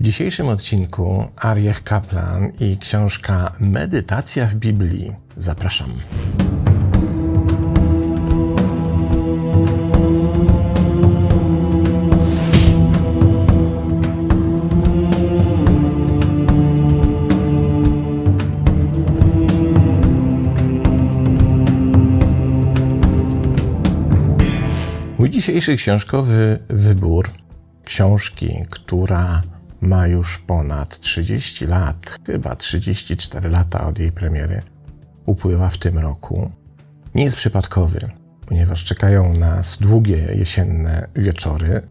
W dzisiejszym odcinku Ariech Kaplan i książka Medytacja w Biblii. Zapraszam. Mój dzisiejszy książkowy wybór książki, która ma już ponad 30 lat, chyba 34 lata od jej premiery, upływa w tym roku, nie jest przypadkowy, ponieważ czekają nas długie jesienne wieczory,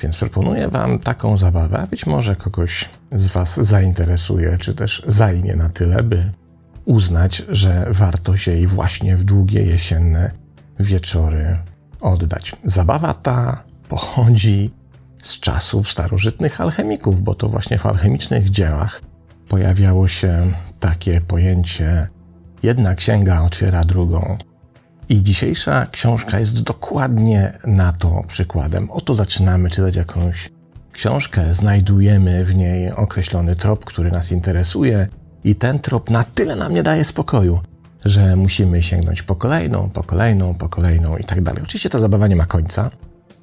więc proponuję Wam taką zabawę, być może kogoś z Was zainteresuje, czy też zajmie na tyle, by uznać, że warto się jej właśnie w długie jesienne wieczory oddać. Zabawa ta pochodzi z czasów starożytnych alchemików, bo to właśnie w alchemicznych dziełach pojawiało się takie pojęcie jedna księga otwiera drugą. I dzisiejsza książka jest dokładnie na to przykładem. Oto zaczynamy czytać jakąś książkę, znajdujemy w niej określony trop, który nas interesuje, i ten trop na tyle nam nie daje spokoju, że musimy sięgnąć po kolejną, po kolejną, po kolejną i tak dalej. Oczywiście ta zabawa nie ma końca,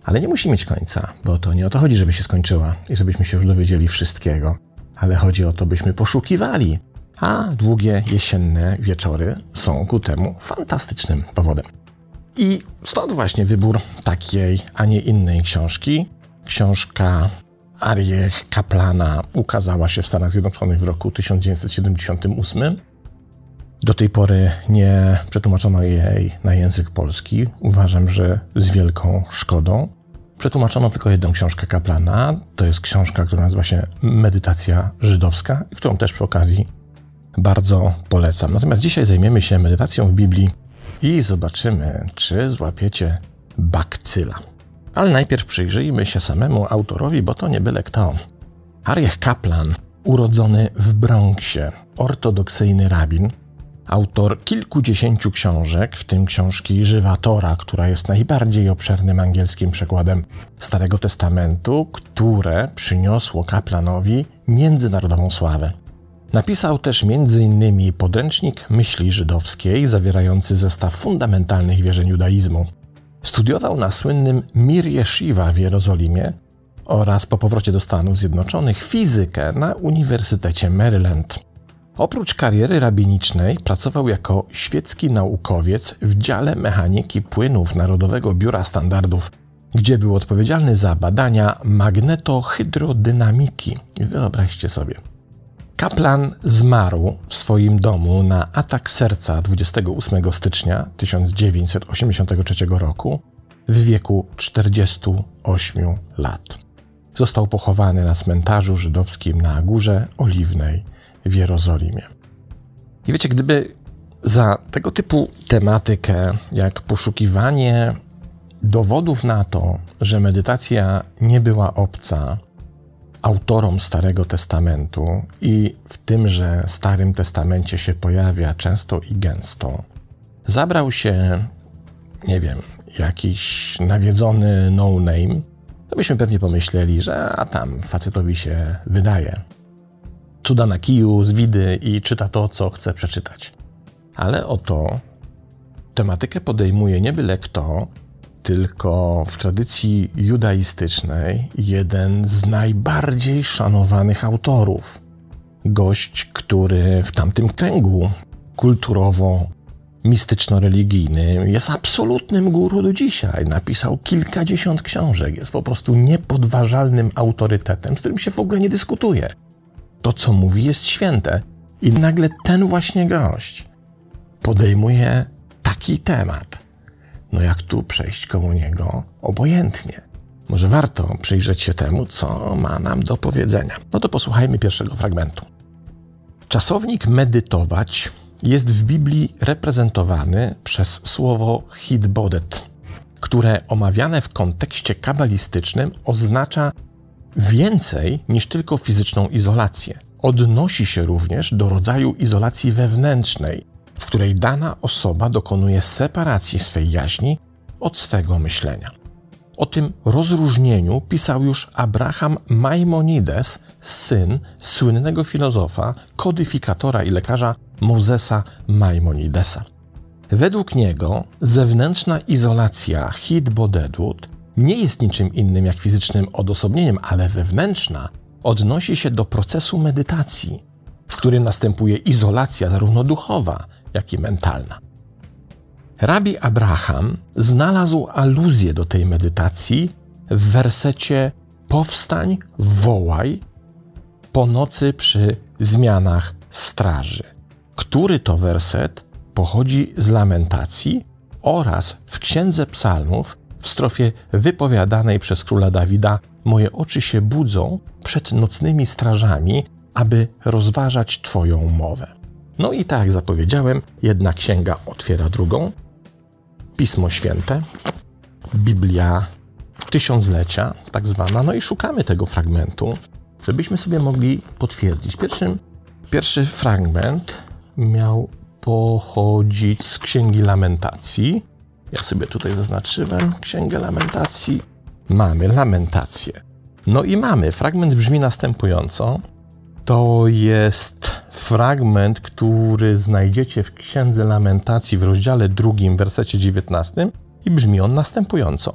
ale nie musi mieć końca, bo to nie o to chodzi, żeby się skończyła i żebyśmy się już dowiedzieli wszystkiego, ale chodzi o to, byśmy poszukiwali, a długie jesienne wieczory są ku temu fantastycznym powodem. I stąd właśnie wybór takiej, a nie innej książki. Książka Ariech Kaplana ukazała się w Stanach Zjednoczonych w roku 1978 do tej pory nie przetłumaczono jej na język polski. Uważam, że z wielką szkodą. Przetłumaczono tylko jedną książkę Kaplana. To jest książka, która nazywa się Medytacja Żydowska, którą też przy okazji bardzo polecam. Natomiast dzisiaj zajmiemy się medytacją w Biblii i zobaczymy, czy złapiecie bakcyla. Ale najpierw przyjrzyjmy się samemu autorowi, bo to nie byle kto. Ariech Kaplan, urodzony w Bronxie, ortodoksyjny rabin, autor kilkudziesięciu książek, w tym książki Żywa Tora, która jest najbardziej obszernym angielskim przekładem Starego Testamentu, które przyniosło Kaplanowi międzynarodową sławę. Napisał też m.in. podręcznik myśli żydowskiej, zawierający zestaw fundamentalnych wierzeń judaizmu. Studiował na słynnym Mir Yeshiva w Jerozolimie oraz po powrocie do Stanów Zjednoczonych fizykę na Uniwersytecie Maryland. Oprócz kariery rabinicznej pracował jako świecki naukowiec w dziale mechaniki płynów Narodowego Biura Standardów, gdzie był odpowiedzialny za badania magnetohydrodynamiki. Wyobraźcie sobie. Kaplan zmarł w swoim domu na atak serca 28 stycznia 1983 roku w wieku 48 lat. Został pochowany na cmentarzu żydowskim na Górze Oliwnej w Jerozolimie. I wiecie, gdyby za tego typu tematykę, jak poszukiwanie dowodów na to, że medytacja nie była obca autorom Starego Testamentu i w tymże Starym Testamencie się pojawia często i gęsto, zabrał się, nie wiem, jakiś nawiedzony no-name, to byśmy pewnie pomyśleli, że a tam facetowi się wydaje cuda na kiju, z widy i czyta to, co chce przeczytać. Ale oto tematykę podejmuje nie byle kto, tylko w tradycji judaistycznej jeden z najbardziej szanowanych autorów. Gość, który w tamtym kręgu kulturowo mistyczno-religijnym jest absolutnym guru do dzisiaj. Napisał kilkadziesiąt książek, jest po prostu niepodważalnym autorytetem, z którym się w ogóle nie dyskutuje to, co mówi, jest święte. I nagle ten właśnie gość podejmuje taki temat. No jak tu przejść koło niego obojętnie? Może warto przyjrzeć się temu, co ma nam do powiedzenia. No to posłuchajmy pierwszego fragmentu. Czasownik medytować jest w Biblii reprezentowany przez słowo hitbodet, które omawiane w kontekście kabalistycznym oznacza więcej niż tylko fizyczną izolację. Odnosi się również do rodzaju izolacji wewnętrznej, w której dana osoba dokonuje separacji swej jaźni od swego myślenia. O tym rozróżnieniu pisał już Abraham Maimonides syn słynnego filozofa, kodyfikatora i lekarza Mozesa Maimonidesa. Według niego zewnętrzna izolacja hit-bodedut nie jest niczym innym jak fizycznym odosobnieniem, ale wewnętrzna odnosi się do procesu medytacji, w którym następuje izolacja zarówno duchowa, jak i mentalna. Rabi Abraham znalazł aluzję do tej medytacji w wersecie Powstań, wołaj po nocy przy zmianach straży. Który to werset pochodzi z lamentacji oraz w Księdze Psalmów w strofie wypowiadanej przez króla Dawida Moje oczy się budzą przed nocnymi strażami, aby rozważać Twoją mowę. No i tak jak zapowiedziałem, jedna księga otwiera drugą. Pismo Święte, Biblia Tysiąclecia, tak zwana. No i szukamy tego fragmentu, żebyśmy sobie mogli potwierdzić. Pierwszy, fragment miał pochodzić z Księgi Lamentacji. Ja sobie tutaj zaznaczyłem Księgę Lamentacji. Mamy lamentację. No i mamy. Fragment brzmi następująco. To jest fragment, który znajdziecie w Księdze Lamentacji w rozdziale drugim, wersecie 19 i brzmi on następująco.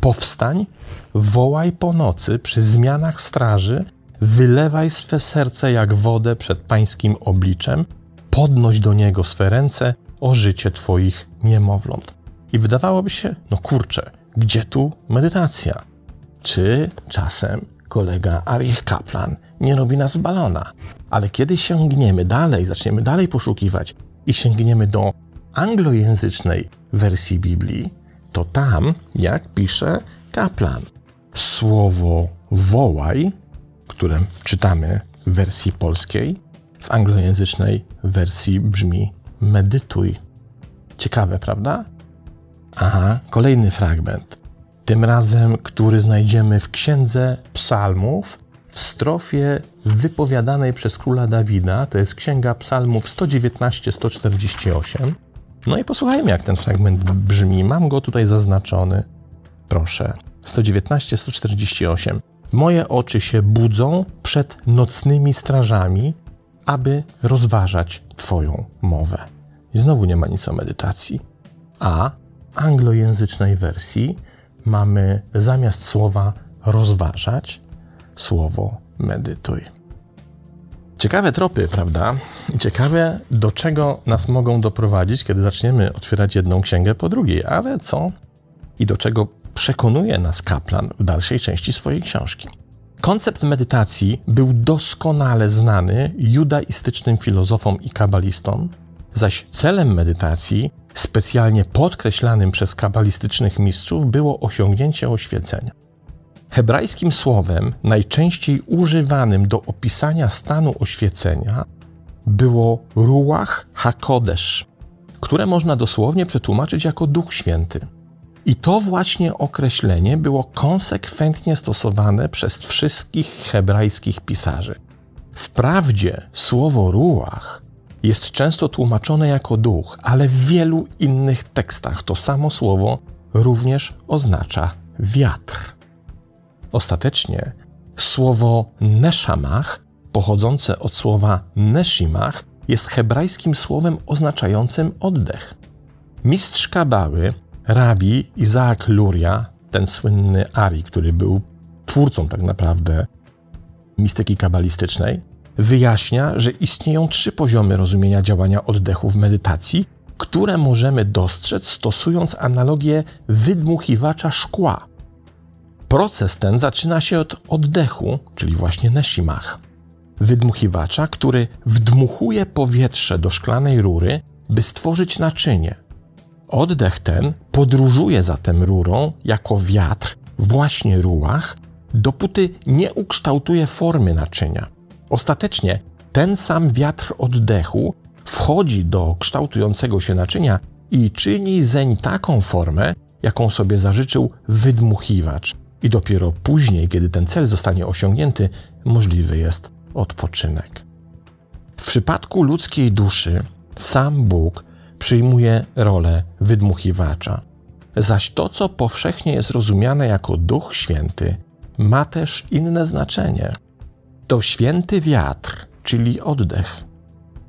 Powstań, wołaj po nocy przy zmianach straży, wylewaj swe serce jak wodę przed pańskim obliczem, podnoś do niego swe ręce o życie twoich niemowląt. I wydawałoby się, no kurczę, gdzie tu medytacja? Czy czasem kolega Arich Kaplan nie robi nas balona? Ale kiedy sięgniemy dalej, zaczniemy dalej poszukiwać i sięgniemy do anglojęzycznej wersji Biblii, to tam, jak pisze Kaplan, słowo wołaj, które czytamy w wersji polskiej, w anglojęzycznej wersji brzmi medytuj. Ciekawe, prawda? Aha, kolejny fragment. Tym razem, który znajdziemy w Księdze Psalmów, w strofie wypowiadanej przez króla Dawida, to jest Księga Psalmów 119-148. No i posłuchajmy, jak ten fragment brzmi. Mam go tutaj zaznaczony. Proszę. 119-148. Moje oczy się budzą przed nocnymi strażami, aby rozważać Twoją mowę. I znowu nie ma nic o medytacji. A anglojęzycznej wersji mamy zamiast słowa rozważać słowo medytuj. Ciekawe tropy, prawda? I ciekawe, do czego nas mogą doprowadzić, kiedy zaczniemy otwierać jedną księgę po drugiej, ale co i do czego przekonuje nas kaplan w dalszej części swojej książki. Koncept medytacji był doskonale znany judaistycznym filozofom i kabalistom, zaś celem medytacji, specjalnie podkreślanym przez kabalistycznych mistrzów, było osiągnięcie oświecenia. Hebrajskim słowem, najczęściej używanym do opisania stanu oświecenia, było ruach hakodesz, które można dosłownie przetłumaczyć jako Duch Święty. I to właśnie określenie było konsekwentnie stosowane przez wszystkich hebrajskich pisarzy. Wprawdzie słowo ruach jest często tłumaczone jako duch, ale w wielu innych tekstach to samo słowo również oznacza wiatr. Ostatecznie słowo neszamach, pochodzące od słowa neshimach, jest hebrajskim słowem oznaczającym oddech. Mistrz Kabały, rabi Izaak Luria, ten słynny Ari, który był twórcą tak naprawdę mistyki kabalistycznej, wyjaśnia, że istnieją trzy poziomy rozumienia działania oddechu w medytacji, które możemy dostrzec stosując analogię wydmuchiwacza szkła. Proces ten zaczyna się od oddechu, czyli właśnie neshimach, wydmuchiwacza, który wdmuchuje powietrze do szklanej rury, by stworzyć naczynie. Oddech ten podróżuje zatem rurą jako wiatr, właśnie rułach, dopóty nie ukształtuje formy naczynia. Ostatecznie ten sam wiatr oddechu wchodzi do kształtującego się naczynia i czyni zeń taką formę, jaką sobie zażyczył wydmuchiwacz. I dopiero później, kiedy ten cel zostanie osiągnięty, możliwy jest odpoczynek. W przypadku ludzkiej duszy sam Bóg przyjmuje rolę wydmuchiwacza, zaś to, co powszechnie jest rozumiane jako Duch Święty, ma też inne znaczenie. To święty wiatr, czyli oddech.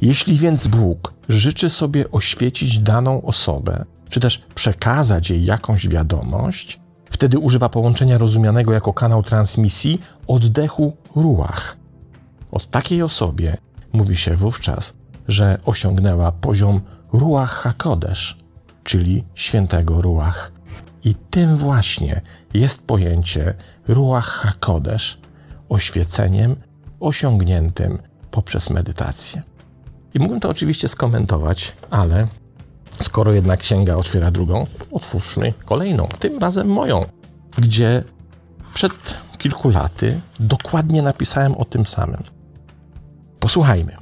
Jeśli więc Bóg życzy sobie oświecić daną osobę, czy też przekazać jej jakąś wiadomość, wtedy używa połączenia rozumianego jako kanał transmisji oddechu ruach. O takiej osobie mówi się wówczas, że osiągnęła poziom ruach hakodesz, czyli świętego ruach. I tym właśnie jest pojęcie ruach hakodesz, oświeceniem osiągniętym poprzez medytację. I mógłbym to oczywiście skomentować, ale skoro jednak księga otwiera drugą, otwórzmy kolejną, tym razem moją, gdzie przed kilku laty dokładnie napisałem o tym samym. Posłuchajmy.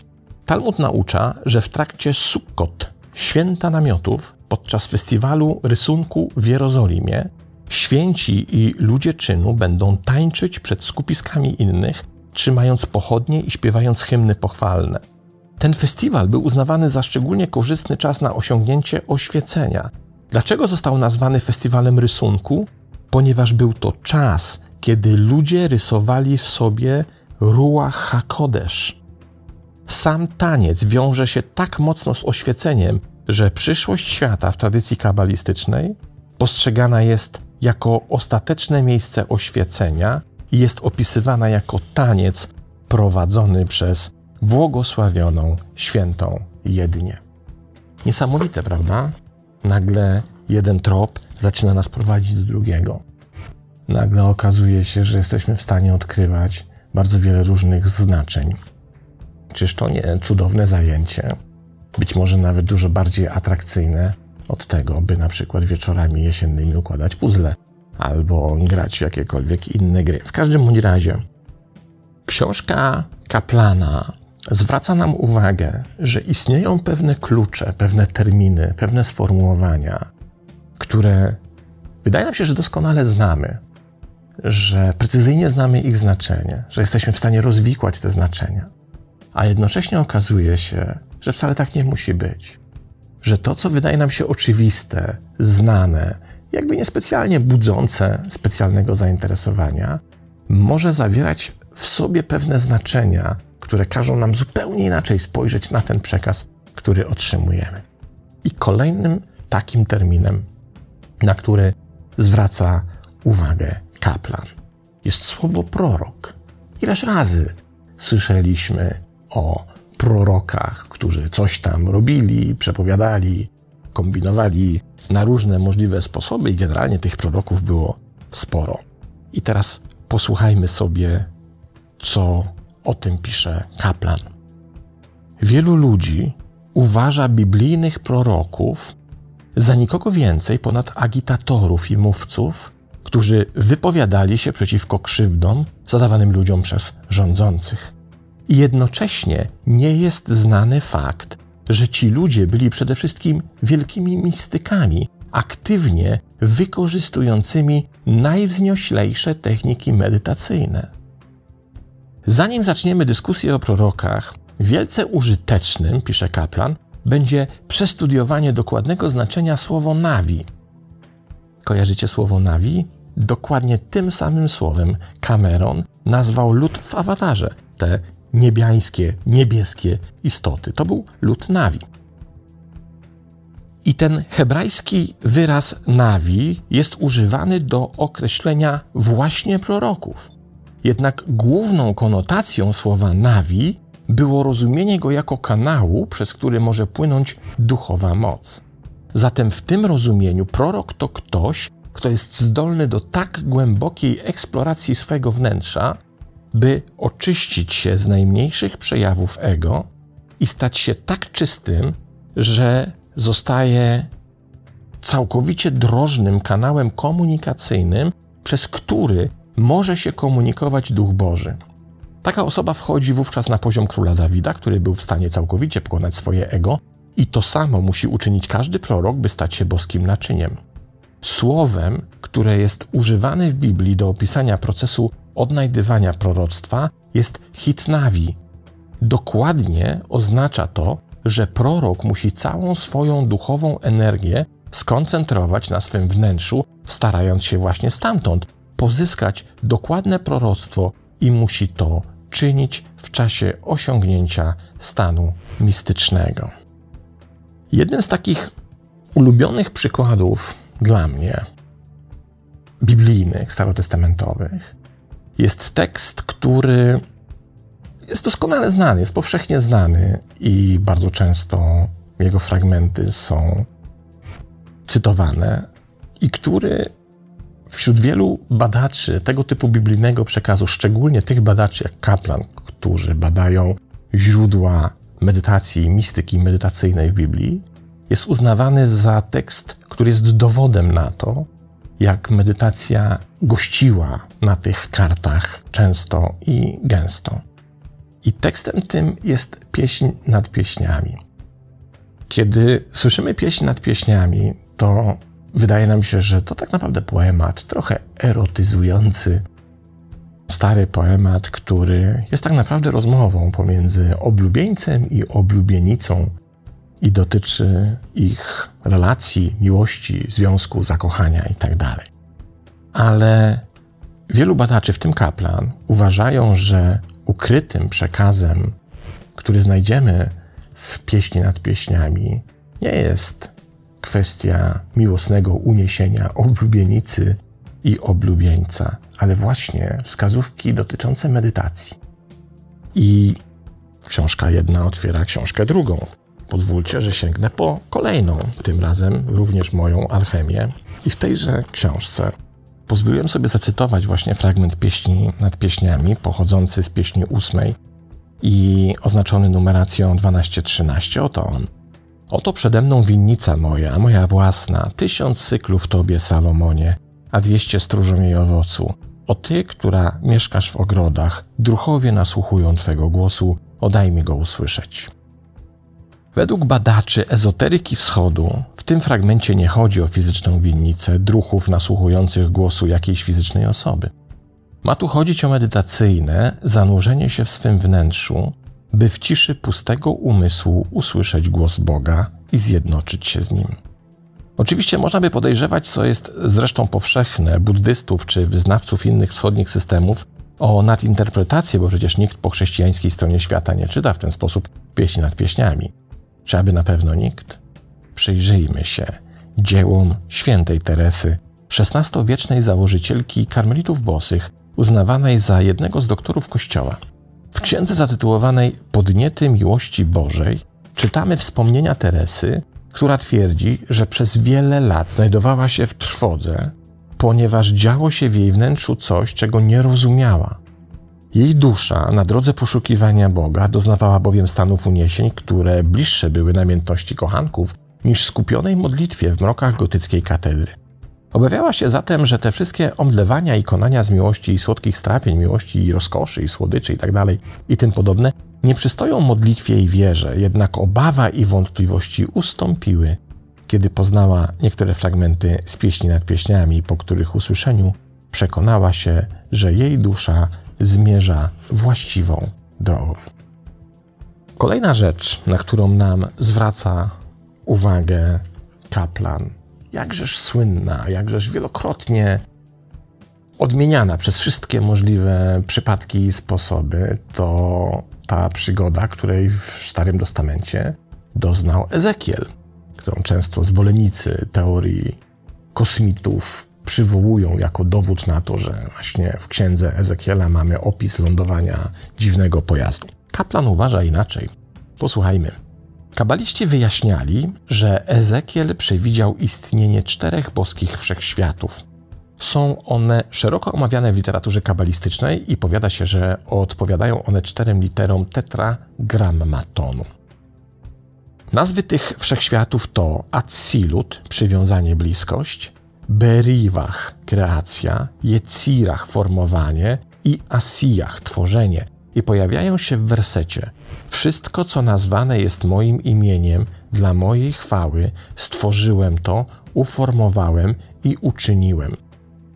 Talmud naucza, że w trakcie Sukkot, święta namiotów, podczas festiwalu rysunku w Jerozolimie, święci i ludzie czynu będą tańczyć przed skupiskami innych, trzymając pochodnie i śpiewając hymny pochwalne. Ten festiwal był uznawany za szczególnie korzystny czas na osiągnięcie oświecenia. Dlaczego został nazwany festiwalem rysunku? Ponieważ był to czas, kiedy ludzie rysowali w sobie Ruach HaKodesz. Sam taniec wiąże się tak mocno z oświeceniem, że przyszłość świata w tradycji kabalistycznej postrzegana jest jako ostateczne miejsce oświecenia jest opisywana jako taniec prowadzony przez błogosławioną, świętą jednie. Niesamowite, prawda? Nagle jeden trop zaczyna nas prowadzić do drugiego. Nagle okazuje się, że jesteśmy w stanie odkrywać bardzo wiele różnych znaczeń. Czyż to nie cudowne zajęcie? Być może nawet dużo bardziej atrakcyjne od tego, by na przykład wieczorami jesiennymi układać puzzle albo grać w jakiekolwiek inne gry. W każdym bądź razie, książka Kaplana zwraca nam uwagę, że istnieją pewne klucze, pewne terminy, pewne sformułowania, które wydaje nam się, że doskonale znamy, że precyzyjnie znamy ich znaczenie, że jesteśmy w stanie rozwikłać te znaczenia, a jednocześnie okazuje się, że wcale tak nie musi być. Że to, co wydaje nam się oczywiste, znane, jakby niespecjalnie budzące specjalnego zainteresowania, może zawierać w sobie pewne znaczenia, które każą nam zupełnie inaczej spojrzeć na ten przekaz, który otrzymujemy. I kolejnym takim terminem, na który zwraca uwagę kaplan, jest słowo prorok. Ileż razy słyszeliśmy o prorokach, którzy coś tam robili, przepowiadali, kombinowali na różne możliwe sposoby, i generalnie tych proroków było sporo. I teraz posłuchajmy sobie, co o tym pisze kaplan. Wielu ludzi uważa biblijnych proroków za nikogo więcej ponad agitatorów i mówców, którzy wypowiadali się przeciwko krzywdom zadawanym ludziom przez rządzących. I jednocześnie nie jest znany fakt, że ci ludzie byli przede wszystkim wielkimi mistykami, aktywnie wykorzystującymi najwznioślejsze techniki medytacyjne. Zanim zaczniemy dyskusję o prorokach, wielce użytecznym, pisze kaplan, będzie przestudiowanie dokładnego znaczenia słowo nawi. Kojarzycie słowo nawi? Dokładnie tym samym słowem Cameron nazwał lud w awatarze, te niebiańskie, niebieskie istoty. To był lud nawi. I ten hebrajski wyraz nawi jest używany do określenia właśnie proroków. Jednak główną konotacją słowa nawi było rozumienie go jako kanału, przez który może płynąć duchowa moc. Zatem w tym rozumieniu prorok to ktoś, kto jest zdolny do tak głębokiej eksploracji swego wnętrza, by oczyścić się z najmniejszych przejawów ego i stać się tak czystym, że zostaje całkowicie drożnym kanałem komunikacyjnym, przez który może się komunikować Duch Boży. Taka osoba wchodzi wówczas na poziom króla Dawida, który był w stanie całkowicie pokonać swoje ego, i to samo musi uczynić każdy prorok, by stać się boskim naczyniem. Słowem, które jest używane w Biblii do opisania procesu odnajdywania proroctwa, jest hitnawi. Dokładnie oznacza to, że prorok musi całą swoją duchową energię skoncentrować na swym wnętrzu, starając się właśnie stamtąd pozyskać dokładne proroctwo i musi to czynić w czasie osiągnięcia stanu mistycznego. Jednym z takich ulubionych przykładów dla mnie, biblijnych, starotestamentowych, jest tekst, który jest doskonale znany, jest powszechnie znany i bardzo często jego fragmenty są cytowane, i który wśród wielu badaczy tego typu biblijnego przekazu, szczególnie tych badaczy jak Kaplan, którzy badają źródła medytacji, mistyki medytacyjnej w Biblii, jest uznawany za tekst, który jest dowodem na to, jak medytacja gościła na tych kartach często i gęsto. I tekstem tym jest pieśń nad pieśniami. Kiedy słyszymy pieśń nad pieśniami, to wydaje nam się, że to tak naprawdę poemat trochę erotyzujący. Stary poemat, który jest tak naprawdę rozmową pomiędzy oblubieńcem i oblubienicą i dotyczy ich relacji, miłości, związku, zakochania itd. Tak Ale wielu badaczy, w tym Kaplan, uważają, że ukrytym przekazem, który znajdziemy w pieśni nad pieśniami, nie jest kwestia miłosnego uniesienia oblubienicy i oblubieńca, ale właśnie wskazówki dotyczące medytacji. I książka jedna otwiera książkę drugą. Pozwólcie, że sięgnę po kolejną, tym razem również moją alchemię. I w tejże książce pozwoliłem sobie zacytować właśnie fragment pieśni nad pieśniami, pochodzący z pieśni ósmej i oznaczony numeracją 12-13. Oto on. Oto przede mną winnica moja, moja własna, tysiąc cyklów tobie, Salomonie, a dwieście stróżą jej owocu. O ty, która mieszkasz w ogrodach, druchowie nasłuchują twego głosu, odaj mi go usłyszeć. Według badaczy ezoteryki wschodu, w tym fragmencie nie chodzi o fizyczną winnicę druchów nasłuchujących głosu jakiejś fizycznej osoby. Ma tu chodzić o medytacyjne zanurzenie się w swym wnętrzu, by w ciszy pustego umysłu usłyszeć głos Boga i zjednoczyć się z Nim. Oczywiście można by podejrzewać, co jest zresztą powszechne, buddystów czy wyznawców innych wschodnich systemów, o nadinterpretację, bo przecież nikt po chrześcijańskiej stronie świata nie czyta w ten sposób pieśni nad pieśniami. Czy aby na pewno nikt? Przyjrzyjmy się dziełom świętej Teresy, XVI-wiecznej założycielki karmelitów bosych, uznawanej za jednego z doktorów Kościoła. W księdze zatytułowanej Podniety miłości Bożej czytamy wspomnienia Teresy, która twierdzi, że przez wiele lat znajdowała się w trwodze, ponieważ działo się w jej wnętrzu coś, czego nie rozumiała. Jej dusza na drodze poszukiwania Boga doznawała bowiem stanów uniesień, które bliższe były namiętności kochanków niż skupionej modlitwie w mrokach gotyckiej katedry. Obawiała się zatem, że te wszystkie omdlewania i konania z miłości i słodkich strapień, miłości i rozkoszy i słodyczy i tak i tym podobne nie przystoją modlitwie i wierze, jednak obawa i wątpliwości ustąpiły, kiedy poznała niektóre fragmenty z pieśni nad pieśniami, po których usłyszeniu przekonała się, że jej dusza zmierza właściwą drogą. Kolejna rzecz, na którą nam zwraca uwagę kaplan, jakżeż słynna, jakżeż wielokrotnie odmieniana przez wszystkie możliwe przypadki i sposoby, to ta przygoda, której w Starym Testamencie doznał Ezekiel, którą często zwolennicy teorii kosmitów przywołują jako dowód na to, że właśnie w księdze Ezekiela mamy opis lądowania dziwnego pojazdu. Kaplan uważa inaczej. Posłuchajmy. Kabaliści wyjaśniali, że Ezekiel przewidział istnienie czterech boskich wszechświatów. Są one szeroko omawiane w literaturze kabalistycznej i powiada się, że odpowiadają one czterem literom tetragrammatonu. Nazwy tych wszechświatów to Atsilut, przywiązanie, bliskość, Beriwach, kreacja, Jecirach, formowanie i Asijach, tworzenie – i pojawiają się w wersecie: Wszystko, co nazwane jest moim imieniem, dla mojej chwały, stworzyłem to, uformowałem i uczyniłem.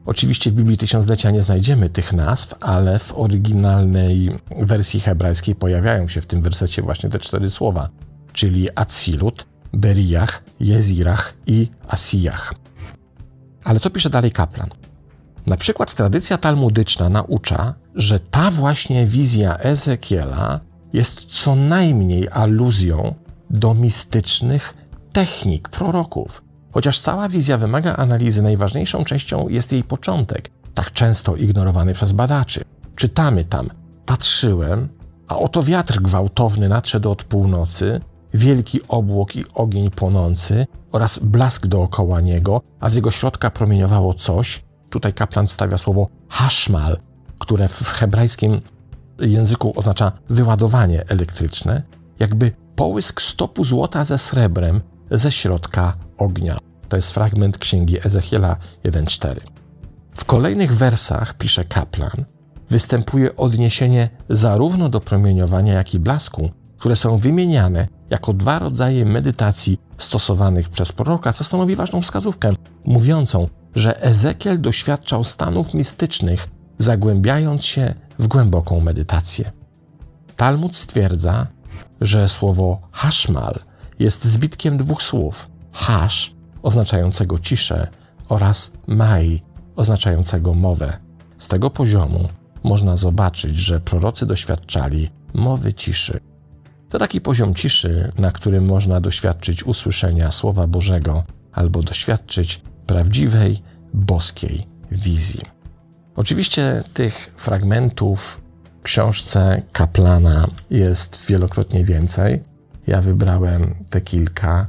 Oczywiście w Biblii Tysiąclecia nie znajdziemy tych nazw, ale w oryginalnej wersji hebrajskiej pojawiają się w tym wersecie właśnie te cztery słowa, czyli Atsilut, Beriach, Jezirach i Asijach. Ale co pisze dalej kaplan? Na przykład tradycja talmudyczna naucza, że ta właśnie wizja Ezekiela jest co najmniej aluzją do mistycznych technik proroków. Chociaż cała wizja wymaga analizy, najważniejszą częścią jest jej początek, tak często ignorowany przez badaczy. Czytamy tam: Patrzyłem, a oto wiatr gwałtowny nadszedł od północy, wielki obłok i ogień płonący oraz blask dookoła niego, a z jego środka promieniowało coś. Tutaj kaplan wstawia słowo haszmal, które w hebrajskim języku oznacza wyładowanie elektryczne, jakby połysk stopu złota ze srebrem ze środka ognia. To jest fragment księgi Ezechiela 1:4. W kolejnych wersach, pisze kaplan, występuje odniesienie zarówno do promieniowania, jak i blasku, które są wymieniane jako dwa rodzaje medytacji stosowanych przez proroka, co stanowi ważną wskazówkę, mówiącą, że Ezekiel doświadczał stanów mistycznych, zagłębiając się w głęboką medytację. Talmud stwierdza, że słowo hashmal jest zbitkiem dwóch słów: hash, oznaczającego ciszę, oraz mai, oznaczającego mowę. Z tego poziomu można zobaczyć, że prorocy doświadczali mowy ciszy. To taki poziom ciszy, na którym można doświadczyć usłyszenia Słowa Bożego albo doświadczyć prawdziwej, boskiej wizji. Oczywiście tych fragmentów w książce Kaplana jest wielokrotnie więcej. Ja wybrałem te kilka,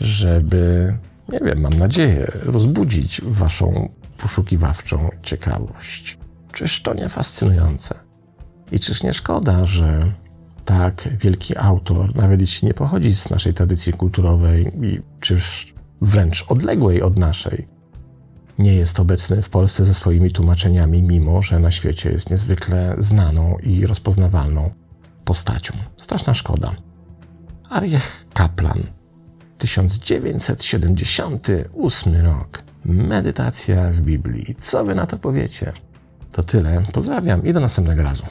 żeby, nie wiem, mam nadzieję, rozbudzić Waszą poszukiwawczą ciekawość. Czyż to nie fascynujące? I czyż nie szkoda, że tak wielki autor, nawet jeśli nie pochodzi z naszej tradycji kulturowej, i czyż wręcz odległej od naszej, nie jest obecny w Polsce ze swoimi tłumaczeniami, mimo że na świecie jest niezwykle znaną i rozpoznawalną postacią. Straszna szkoda. Ariech Kaplan, 1978 rok. Medytacja w Biblii. Co wy na to powiecie? To tyle. Pozdrawiam i do następnego razu.